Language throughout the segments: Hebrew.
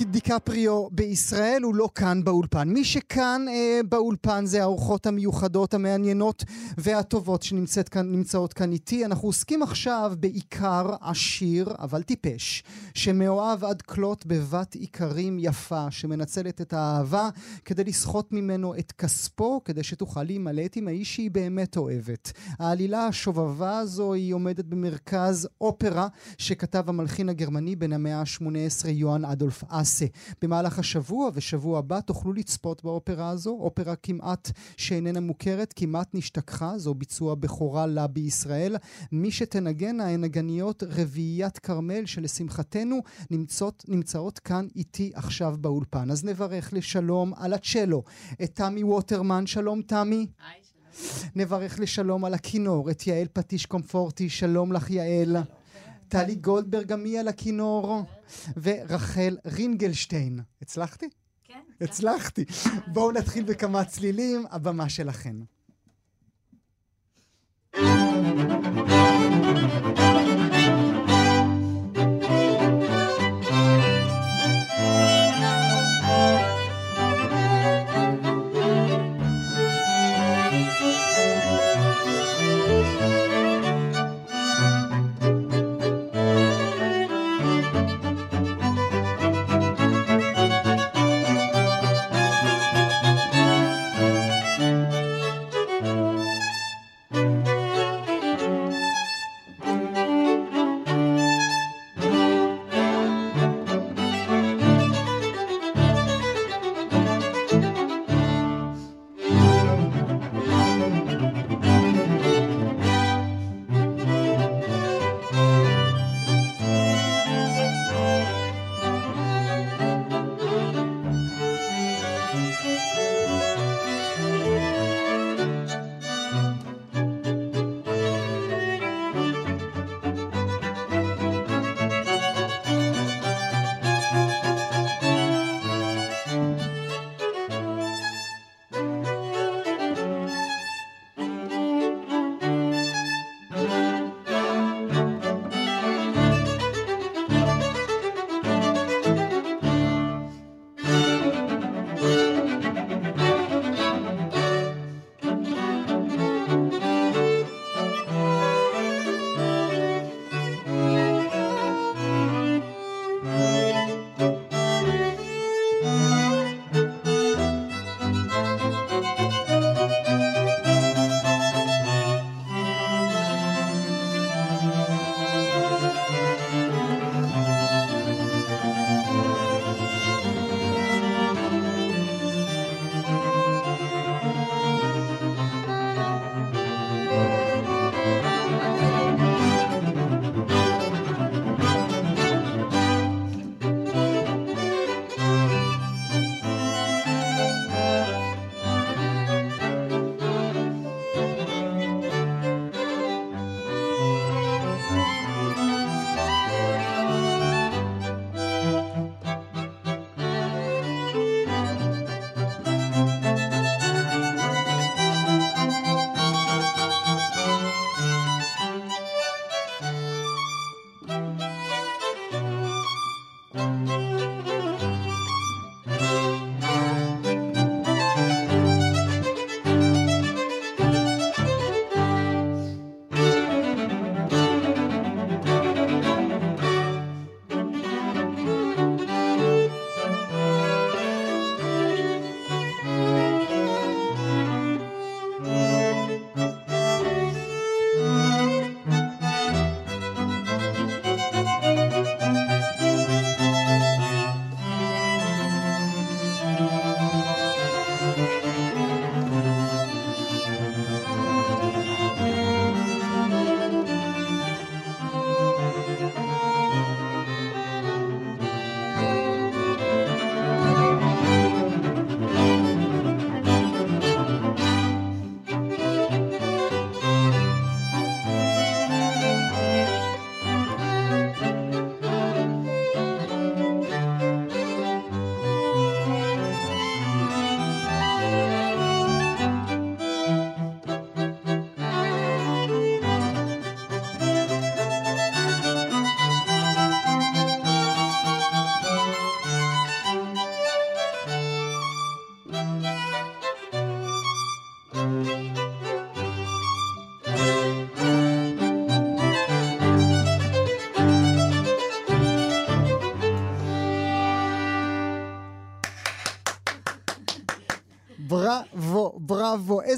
דיקפריו בישראל הוא לא כאן באולפן. מי שכאן אה, באולפן זה האורחות המיוחדות, המעניינות והטובות שנמצאות כאן, כאן איתי. אנחנו עוסקים עכשיו בעיקר עשיר, אבל טיפש, שמאוהב עד כלות בבת איכרים יפה, שמנצלת את האהבה כדי לסחוט ממנו את כספו, כדי שתוכל להימלט עם האיש שהיא באמת אוהבת. העלילה השובבה הזו היא עומדת במרכז אופרה שכתב המלחין הגרמני בן המאה ה-18 יוהאן אדולף אס. נעשה. במהלך השבוע ושבוע הבא תוכלו לצפות באופרה הזו, אופרה כמעט שאיננה מוכרת, כמעט נשתכחה, זו ביצוע בכורה לה בישראל. מי שתנגנה הן נגניות רביעיית כרמל שלשמחתנו נמצאות, נמצאות כאן איתי עכשיו באולפן. אז נברך לשלום על הצ'לו את תמי ווטרמן, שלום תמי. היי. נברך לשלום על הכינור את יעל פטיש קומפורטי, שלום לך יעל. שלום. טלי גולדברג עמי על הכינור, ורחל רינגלשטיין. הצלחתי? כן. הצלחתי. בואו נתחיל בכמה צלילים, הבמה שלכם. בראבו,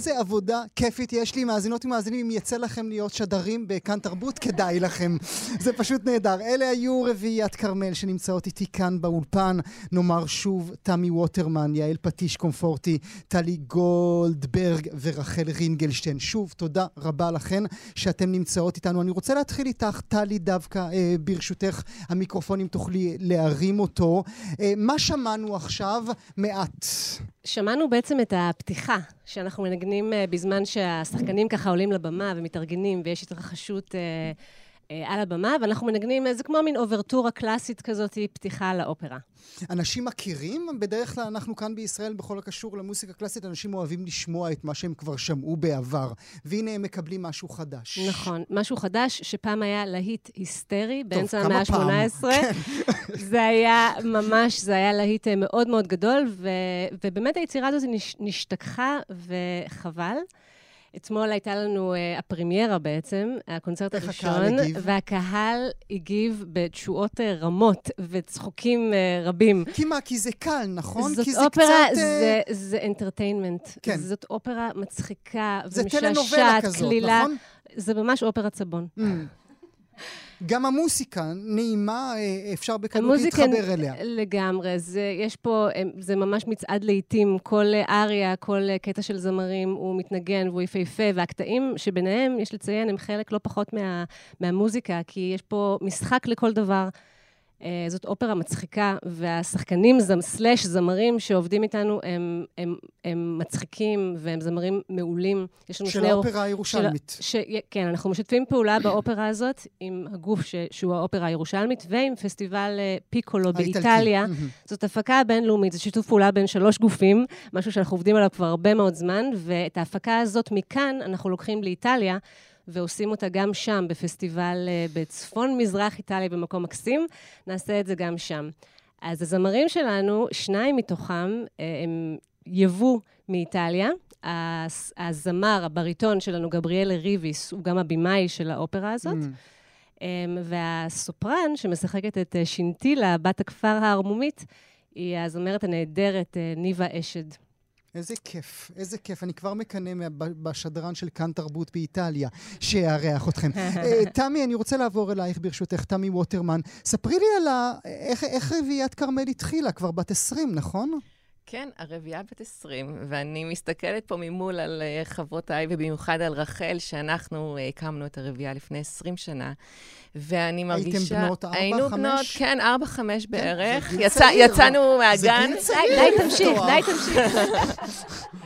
is עבודה כיפית יש לי, מאזינות ומאזינים, אם יצא לכם להיות שדרים בכאן תרבות, כדאי לכם. זה פשוט נהדר. אלה היו רביעיית כרמל שנמצאות איתי כאן באולפן. נאמר שוב, תמי ווטרמן, יעל פטיש קומפורטי, טלי גולדברג ורחל רינגלשטיין. שוב, תודה רבה לכן שאתן נמצאות איתנו. אני רוצה להתחיל איתך, טלי, דווקא, אה, ברשותך, המיקרופון, אם תוכלי להרים אותו. אה, מה שמענו עכשיו? מעט. שמענו בעצם את הפתיחה שאנחנו מנגנים בזמן שהשחקנים ככה עולים לבמה ומתארגנים ויש התרחשות אה, אה, על הבמה, ואנחנו מנגנים, זה כמו מין אוברטורה קלאסית כזאת, פתיחה לאופרה. אנשים מכירים? בדרך כלל אנחנו כאן בישראל, בכל הקשור למוסיקה קלאסית, אנשים אוהבים לשמוע את מה שהם כבר שמעו בעבר. והנה הם מקבלים משהו חדש. נכון, משהו חדש שפעם היה להיט היסטרי באמצע המאה ה-18. כן. זה היה ממש, זה היה להיט מאוד מאוד גדול, ו, ובאמת היצירה הזאת נשתכחה, וחבל. אתמול הייתה לנו uh, הפרמיירה בעצם, הקונצרט הראשון. והקהל הגיב בתשואות uh, רמות וצחוקים uh, רבים. כי מה? כי זה קל, נכון? זאת כי זה אופרה, קצת... זה, זה אנטרטיינמנט. כן. זאת אופרה מצחיקה ומשעשעת, כלילה. נכון? זה ממש אופרת סבון. גם המוסיקה נעימה, אה, אפשר בקלות להתחבר אליה. לגמרי. זה, יש פה, זה ממש מצעד לעיתים. כל אריה, כל קטע של זמרים הוא מתנגן והוא יפהפה, והקטעים שביניהם, יש לציין, הם חלק לא פחות מה, מהמוזיקה, כי יש פה משחק לכל דבר. אה, זאת אופרה מצחיקה, והשחקנים, סלאש זמרים שעובדים איתנו, הם, הם, הם מצחיקים והם זמרים מעולים. יש לנו של האופרה הירושלמית. של, ש, כן, אנחנו משתפים פעולה באופרה הזאת עם הגוף ש, שהוא האופרה הירושלמית, ועם פסטיבל אה, פיקולו באיטליה. זאת הפקה בינלאומית, זה שיתוף פעולה בין שלוש גופים, משהו שאנחנו עובדים עליו כבר הרבה מאוד זמן, ואת ההפקה הזאת מכאן אנחנו לוקחים לאיטליה. ועושים אותה גם שם, בפסטיבל אה, בצפון-מזרח איטליה, במקום מקסים. נעשה את זה גם שם. אז הזמרים שלנו, שניים מתוכם אה, הם יבוא מאיטליה. הזמר, הבריטון שלנו, גבריאל ריביס, הוא גם הבמאי של האופרה הזאת. Mm. אמ, והסופרן, שמשחקת את אה, שינטילה, בת הכפר הערמומית, היא הזמרת הנהדרת ניבה אשד. איזה כיף, איזה כיף. אני כבר מקנא בשדרן של כאן תרבות באיטליה, שיארח אתכם. אה, תמי, אני רוצה לעבור אלייך ברשותך, תמי ווטרמן. ספרי לי על ה... איך, איך רביעיית כרמל התחילה, כבר בת 20, נכון? כן, הרביעייה בת 20, ואני מסתכלת פה ממול על uh, חברותיי, ובמיוחד על רחל, שאנחנו uh, הקמנו את הרביעייה לפני 20 שנה, ואני מרגישה... הייתם בנות 4-5? היינו בנות, כן, 4-5 כן, בערך. זה יצא, צעיר. יצאנו מהגן. זה גיל צעיר. די, תמשיך, די, תמשיך.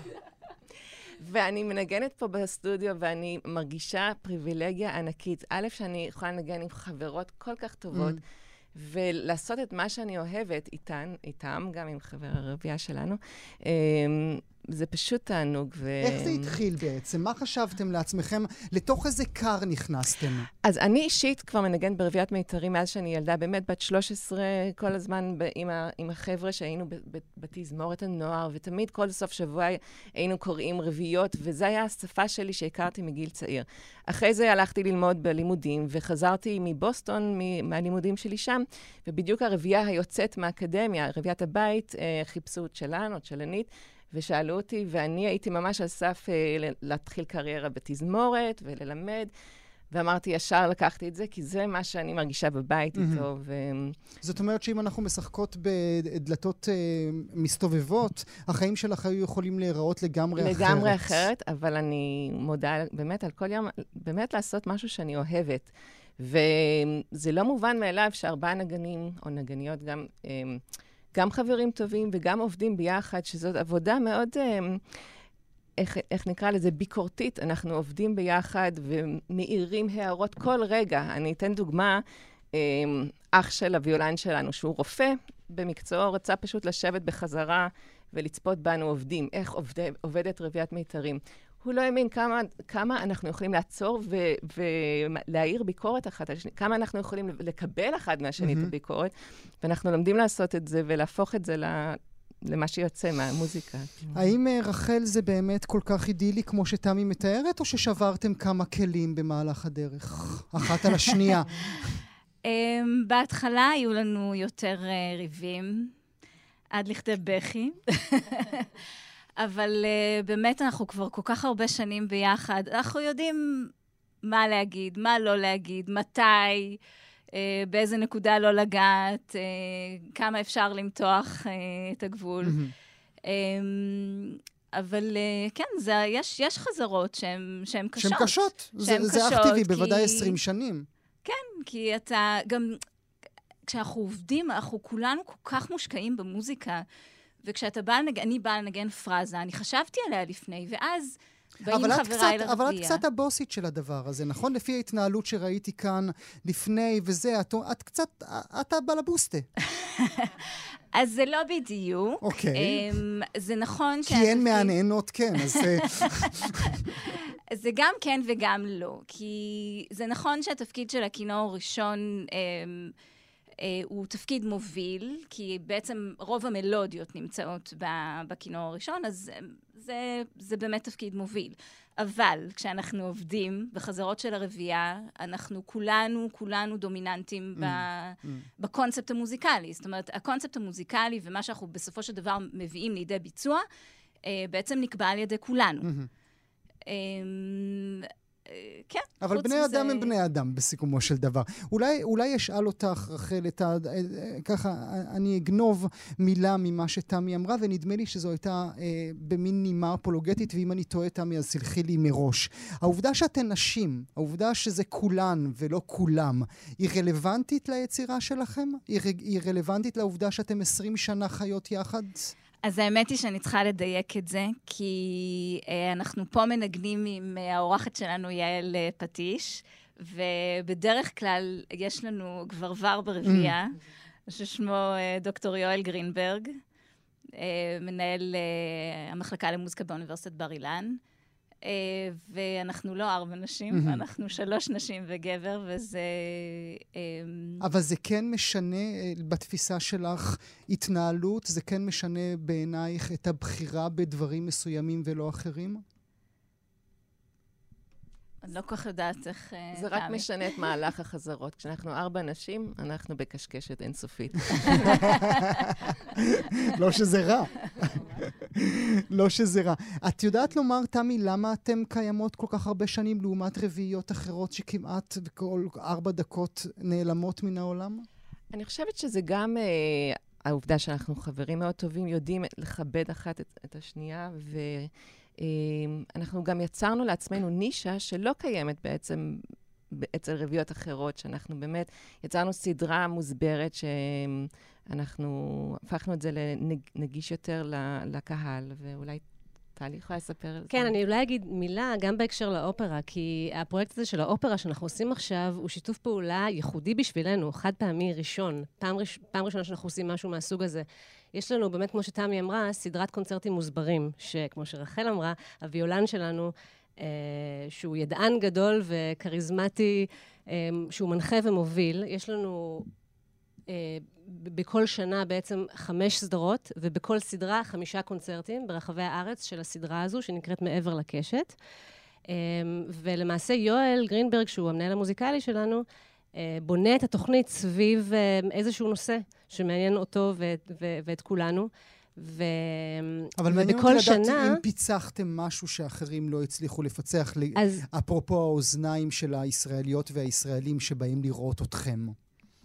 ואני מנגנת פה בסטודיו, ואני מרגישה פריבילגיה ענקית. א', שאני יכולה לנגן עם חברות כל כך טובות. Mm. ולעשות את מה שאני אוהבת איתן, איתם, גם עם חבר הרבייה שלנו. זה פשוט תענוג. ו... איך זה התחיל בעצם? מה חשבתם לעצמכם? לתוך איזה קר נכנסתם? אז אני אישית כבר מנגנת ברביעיית מיתרים מאז שאני ילדה, באמת בת 13, כל הזמן ב- עם, ה- עם החבר'ה שהיינו בתזמורת הנוער, ותמיד כל סוף שבוע היינו קוראים רביעיות, וזו הייתה השפה שלי שהכרתי מגיל צעיר. אחרי זה הלכתי ללמוד בלימודים, וחזרתי מבוסטון, מ- מהלימודים שלי שם, ובדיוק הרביעייה היוצאת מהאקדמיה, רביעיית הבית, אה, חיפשו את שלנו, את שלנית. ושאלו אותי, ואני הייתי ממש על סף אה, להתחיל קריירה בתזמורת וללמד. ואמרתי, ישר לקחתי את זה, כי זה מה שאני מרגישה בבית mm-hmm. איתו. ו... זאת אומרת שאם אנחנו משחקות בדלתות אה, מסתובבות, החיים שלך היו יכולים להיראות לגמרי, לגמרי אחרת. לגמרי אחרת, אבל אני מודה באמת על כל יום, באמת לעשות משהו שאני אוהבת. וזה לא מובן מאליו שארבעה נגנים, או נגניות גם... אה, גם חברים טובים וגם עובדים ביחד, שזאת עבודה מאוד, אה, איך, איך נקרא לזה, ביקורתית. אנחנו עובדים ביחד ומאירים הערות כל רגע. אני אתן דוגמה, אה, אח של הוויולן שלנו, שהוא רופא במקצועו, רצה פשוט לשבת בחזרה ולצפות בנו עובדים, איך עובד, עובדת רביעיית מיתרים. הוא לא האמין כמה, כמה אנחנו יכולים לעצור ולהעיר ביקורת אחת על השני, כמה אנחנו יכולים לקבל אחד מהשני mm-hmm. את הביקורת, ואנחנו לומדים לעשות את זה ולהפוך את זה ל... למה שיוצא מהמוזיקה. האם אה, רחל זה באמת כל כך אידילי כמו שתמי מתארת, או ששברתם כמה כלים במהלך הדרך, אחת על השנייה? אמ, בהתחלה היו לנו יותר אה, ריבים, עד לכדי בכי. אבל uh, באמת אנחנו כבר כל כך הרבה שנים ביחד. אנחנו יודעים מה להגיד, מה לא להגיד, מתי, uh, באיזה נקודה לא לגעת, uh, כמה אפשר למתוח uh, את הגבול. Mm-hmm. Um, אבל כן, זה, יש, יש חזרות שהן קשות. שהן קשות. שהן זה, קשות, זה אך טבעי, כי... בוודאי 20 שנים. כן, כי אתה גם... כשאנחנו עובדים, אנחנו כולנו כל כך מושקעים במוזיקה, וכשאתה בא לנגן, אני באה לנגן פרזה, אני חשבתי עליה לפני, ואז... באים חבריי לרביע. אבל את קצת הבוסית של הדבר הזה, נכון? לפי ההתנהלות שראיתי כאן לפני וזה, את, את קצת, את הבלבוסטה. אז זה לא בדיוק. אוקיי. Okay. אמ, um, זה נכון כי אין מהנהנות, כן, אז... זה גם כן וגם לא. כי זה נכון שהתפקיד של הכינור הראשון... Um, אה, הוא תפקיד מוביל, כי בעצם רוב המלודיות נמצאות בכינור הראשון, אז אה, זה, זה באמת תפקיד מוביל. אבל כשאנחנו עובדים בחזרות של הרביעייה, אנחנו כולנו, כולנו דומיננטים mm, ב, mm. בקונספט המוזיקלי. זאת אומרת, הקונספט המוזיקלי ומה שאנחנו בסופו של דבר מביאים לידי ביצוע, אה, בעצם נקבע על ידי כולנו. Mm-hmm. כן, אבל בני מזה... אדם הם בני אדם, בסיכומו של דבר. אולי, אולי אשאל אותך, רחל, את ה... ככה, אני אגנוב מילה ממה שתמי אמרה, ונדמה לי שזו הייתה אה, במין נימה אפולוגטית, ואם אני טועה, תמי, אז סלחי לי מראש. העובדה שאתן נשים, העובדה שזה כולן ולא כולם, היא רלוונטית ליצירה שלכם? היא, היא רלוונטית לעובדה שאתם 20 שנה חיות יחד? אז האמת היא שאני צריכה לדייק את זה, כי אה, אנחנו פה מנגנים עם אה, האורחת שלנו, יעל אה, פטיש, ובדרך כלל יש לנו גברבר ברביעייה, mm. ששמו אה, דוקטור יואל גרינברג, אה, מנהל אה, המחלקה למוזיקה באוניברסיטת בר אילן. Uh, ואנחנו לא ארבע נשים, mm-hmm. אנחנו שלוש נשים וגבר, וזה... Um... אבל זה כן משנה uh, בתפיסה שלך התנהלות? זה כן משנה בעינייך את הבחירה בדברים מסוימים ולא אחרים? אני לא כל כך יודעת איך... אה, זה רק משנה את מהלך החזרות. כשאנחנו ארבע נשים, אנחנו בקשקשת אינסופית. לא שזה רע. לא שזה רע. את יודעת לומר, תמי, למה אתן קיימות כל כך הרבה שנים לעומת רביעיות אחרות שכמעט בכל ארבע דקות נעלמות מן העולם? אני חושבת שזה גם אה, העובדה שאנחנו חברים מאוד טובים, יודעים לכבד אחת את, את השנייה, ו... אמ, אנחנו גם יצרנו לעצמנו נישה שלא קיימת בעצם אצל רביעיות אחרות, שאנחנו באמת יצרנו סדרה מוסברת שאנחנו הפכנו את זה לנגיש יותר לקהל, ואולי טלי יכולה לספר על זה. כן, אני אולי אגיד מילה גם בהקשר לאופרה, כי הפרויקט הזה של האופרה שאנחנו עושים עכשיו הוא שיתוף פעולה ייחודי בשבילנו, חד פעמי ראשון. פעם, ראש, פעם ראשונה שאנחנו עושים משהו מהסוג הזה. יש לנו, באמת, כמו שתמי אמרה, סדרת קונצרטים מוסברים, שכמו שרחל אמרה, הוויולן שלנו, אה, שהוא ידען גדול וכריזמטי, אה, שהוא מנחה ומוביל, יש לנו... אה, בכל שנה בעצם חמש סדרות, ובכל סדרה חמישה קונצרטים ברחבי הארץ של הסדרה הזו, שנקראת מעבר לקשת. אמ, ולמעשה יואל גרינברג, שהוא המנהל המוזיקלי שלנו, אה, בונה את התוכנית סביב אה, איזשהו נושא שמעניין אותו ואת, ואת כולנו. ו... אבל מעניין אותי לדעת שנה... אם פיצחתם משהו שאחרים לא הצליחו לפצח, אז... אפרופו האוזניים של הישראליות והישראלים שבאים לראות אתכם.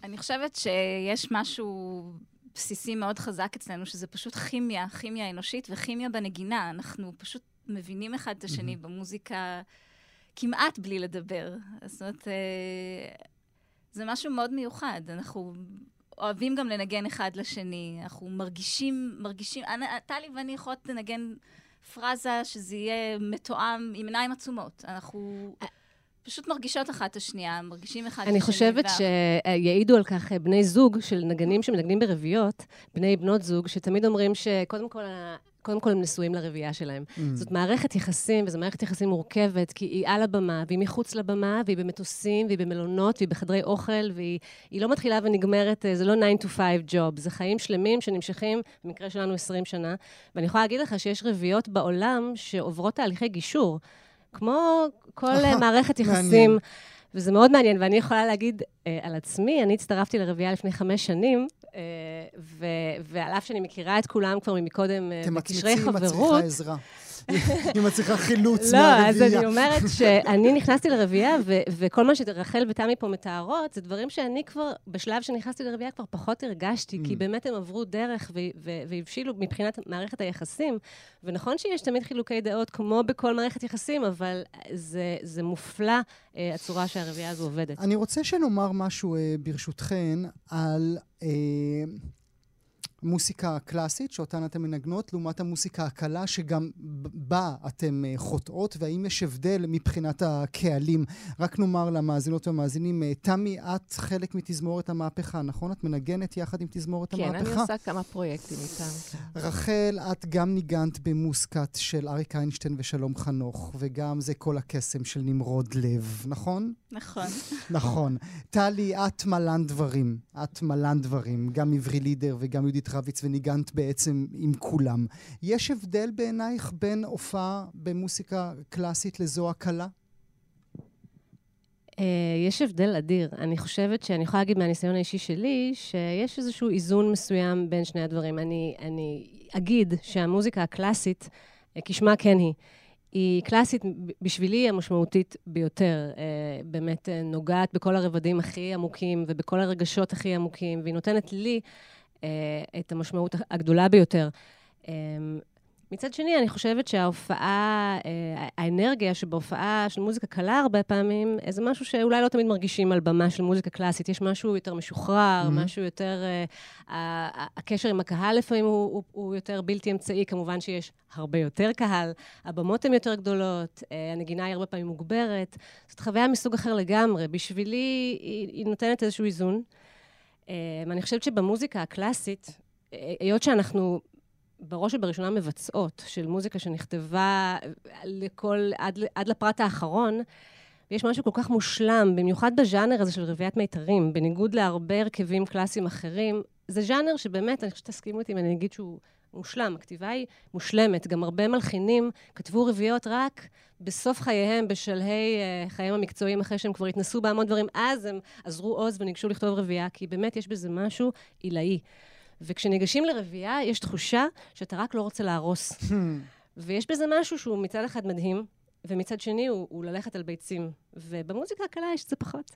אני חושבת שיש משהו בסיסי מאוד חזק אצלנו, שזה פשוט כימיה, כימיה אנושית וכימיה בנגינה. אנחנו פשוט מבינים אחד את השני mm-hmm. במוזיקה כמעט בלי לדבר. זאת אומרת, אה, זה משהו מאוד מיוחד. אנחנו אוהבים גם לנגן אחד לשני. אנחנו מרגישים, מרגישים... טלי ואני יכולות לנגן פרזה שזה יהיה מתואם עם עיניים עצומות. אנחנו... פשוט מרגישות אחת את השנייה, מרגישים אחד את השני. אני חושבת שיעידו על כך בני זוג של נגנים שמנגנים ברביעיות, בני בנות זוג, שתמיד אומרים שקודם כל... קודם כל הם נשואים לרביעייה שלהם. Mm. זאת מערכת יחסים, וזו מערכת יחסים מורכבת, כי היא על הבמה, והיא מחוץ לבמה, והיא במטוסים, והיא במלונות, והיא בחדרי אוכל, והיא לא מתחילה ונגמרת, זה לא 9 to 5 job, זה חיים שלמים שנמשכים, במקרה שלנו 20 שנה. ואני יכולה להגיד לך שיש רביעיות בעולם שעוברות תהליכי גישור. כמו כל מערכת יחסים. וזה מאוד מעניין, ואני יכולה להגיד אה, על עצמי, אני הצטרפתי לרביעייה לפני חמש שנים, אה, ו- ועל אף שאני מכירה את כולם כבר ממקודם אה, בקשרי חברות... אתם מצמיצים, את צריכה עזרה. את צריכה חילוץ לא, מהרביעייה. אז אני אומרת שאני נכנסתי לרביעייה, וכל מה שרחל ותמי פה מתארות, זה דברים שאני כבר, בשלב שנכנסתי לרביעייה, כבר פחות הרגשתי, כי Mm. באמת הם עברו דרך והבשילו מבחינת מערכת היחסים. ונכון שיש תמיד חילוקי דעות, כמו בכל מערכת יחסים, אבל זה, זה מופלא, אה, הצורה שהרביעייה הזו עובדת. אני רוצה שנאמר משהו, אה, ברשותכן, על אה, מוסיקה קלאסית, שאותן אתן מנגנות, לעומת המוסיקה הקלה, שגם בה אתן אה, חוטאות, והאם יש הבדל מבחינת הקהלים. רק נאמר למאזינות והמאזינים, אה, תמי, את חלק מתזמורת המהפכה, נכון? את מנגנת יחד עם תזמורת כן, המהפכה? אני עושה כמה פרויקטים איתם. רחל, את גם ניגנת במוסקת של אריק איינשטיין ושלום חנוך, וגם זה כל הקסם של נמרוד לב, נכון? נכון. נכון. טלי, את מלן דברים. את מלן דברים. גם עברי לידר וגם יהודית רביץ, וניגנת בעצם עם כולם. יש הבדל בעינייך בין הופעה במוסיקה קלאסית לזו הקלה? אה, יש הבדל אדיר. אני חושבת שאני יכולה להגיד מהניסיון האישי שלי, שיש איזשהו איזון מסוים בין שני הדברים. אני, אני אגיד שהמוזיקה הקלאסית, אה, כשמה כן היא, היא קלאסית, בשבילי המשמעותית ביותר. אה, באמת נוגעת בכל הרבדים הכי עמוקים ובכל הרגשות הכי עמוקים, והיא נותנת לי את המשמעות הגדולה ביותר. אה, מצד שני, אני חושבת שההופעה, אה, האנרגיה שבהופעה של מוזיקה קלה הרבה פעמים, אה, זה משהו שאולי לא תמיד מרגישים על במה של מוזיקה קלאסית. יש משהו יותר משוחרר, Mhm. משהו יותר... אה, הקשר עם הקהל לפעמים הוא, הוא, הוא יותר בלתי אמצעי, כמובן שיש הרבה יותר קהל, הבמות הן יותר גדולות, אה, הנגינה היא הרבה פעמים מוגברת. זאת חוויה מסוג אחר לגמרי. בשבילי היא, היא נותנת איזשהו איזון. אה, ואני חושבת שבמוזיקה הקלאסית, אה, היות שאנחנו בראש ובראשונה מבצעות של מוזיקה שנכתבה לכל, עד, עד לפרט האחרון, ויש משהו כל כך מושלם, במיוחד בז'אנר הזה של רביעיית מיתרים, בניגוד להרבה הרכבים קלאסיים אחרים, זה ז'אנר שבאמת, אני חושבת שתסכימו איתי אם אני אגיד שהוא מושלם. הכתיבה היא מושלמת. גם הרבה מלחינים כתבו רביעיות רק בסוף חייהם, בשלהי uh, חייהם המקצועיים, אחרי שהם כבר התנסו בהמון דברים, אז הם עזרו עוז וניגשו לכתוב רביעייה, כי באמת יש בזה משהו עילאי. וכשניגשים לרביעייה, יש תחושה שאתה רק לא רוצה להרוס. ויש בזה משהו שהוא מצד אחד מדהים, ומצד שני הוא, הוא ללכת על ביצים. ובמוזיקה הקלה יש את זה פחות.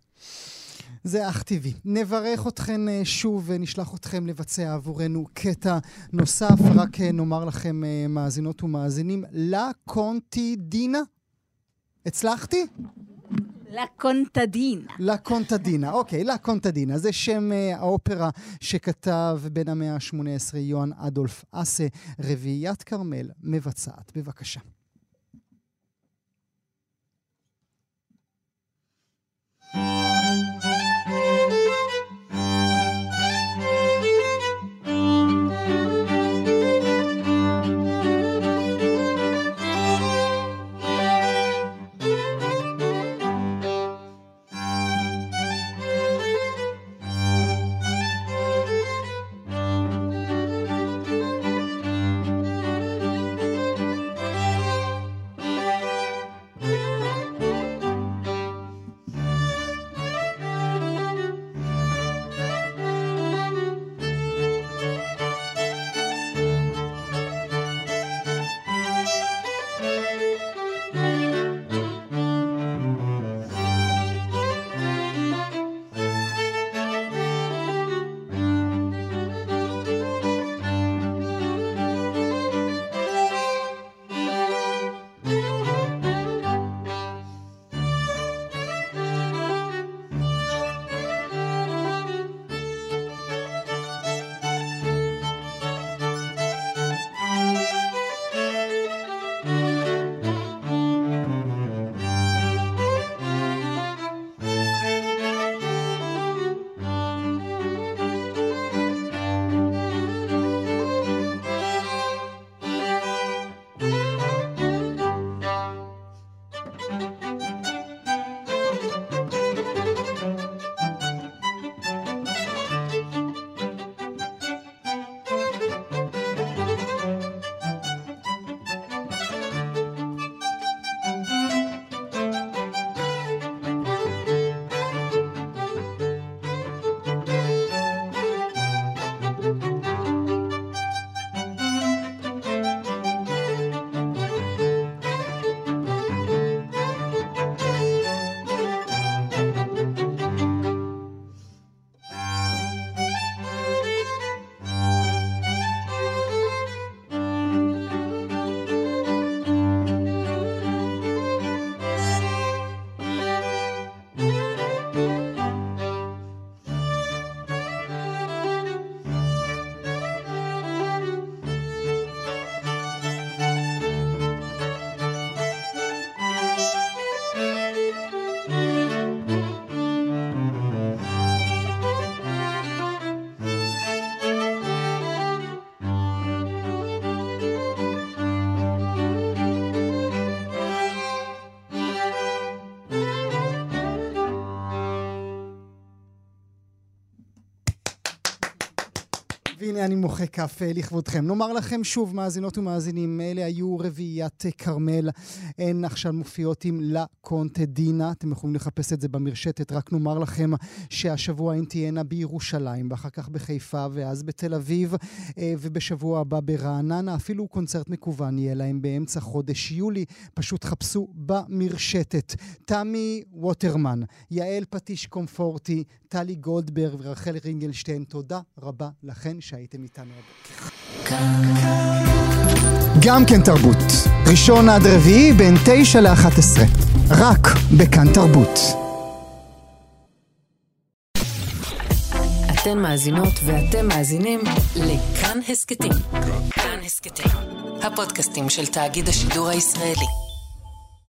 זה אך טבעי. נברך אתכן אה, שוב ונשלח אתכם לבצע עבורנו קטע נוסף. רק אה, נאמר לכם, אה, מאזינות ומאזינים, לה קונטידינה. הצלחתי? לה קונטדינה. לה קונטדינה, אוקיי, לה קונטדינה. זה שם uh, האופרה שכתב בין המאה ה-18 יוהן אדולף אסה, רביעיית כרמל מבצעת. בבקשה. אני מוחא כף אה, לכבודכם. נאמר לכם שוב, מאזינות ומאזינים, אלה היו רביעיית אה, כרמל. הן עכשיו מופיעות עם לה קונטדינה. אתם יכולים לחפש את זה במרשתת. רק נאמר לכם שהשבוע הן תהיינה בירושלים, ואחר כך בחיפה, ואז בתל אביב, אה, ובשבוע הבא ברעננה. אפילו קונצרט מקוון יהיה להם באמצע חודש יולי. פשוט חפשו במרשתת. תמי ווטרמן, יעל פטיש קומפורטי, טלי גולדברג ורחל רינגלשטיין, תודה רבה לכן שהייתם איתנו הבוקר. גם כן תרבות, ראשון עד רביעי בין תשע לאחת עשרה, רק בכאן תרבות. אתן מאזינות ואתם מאזינים לכאן הסכתים. כאן הסכתים, הפודקאסטים של תאגיד השידור הישראלי.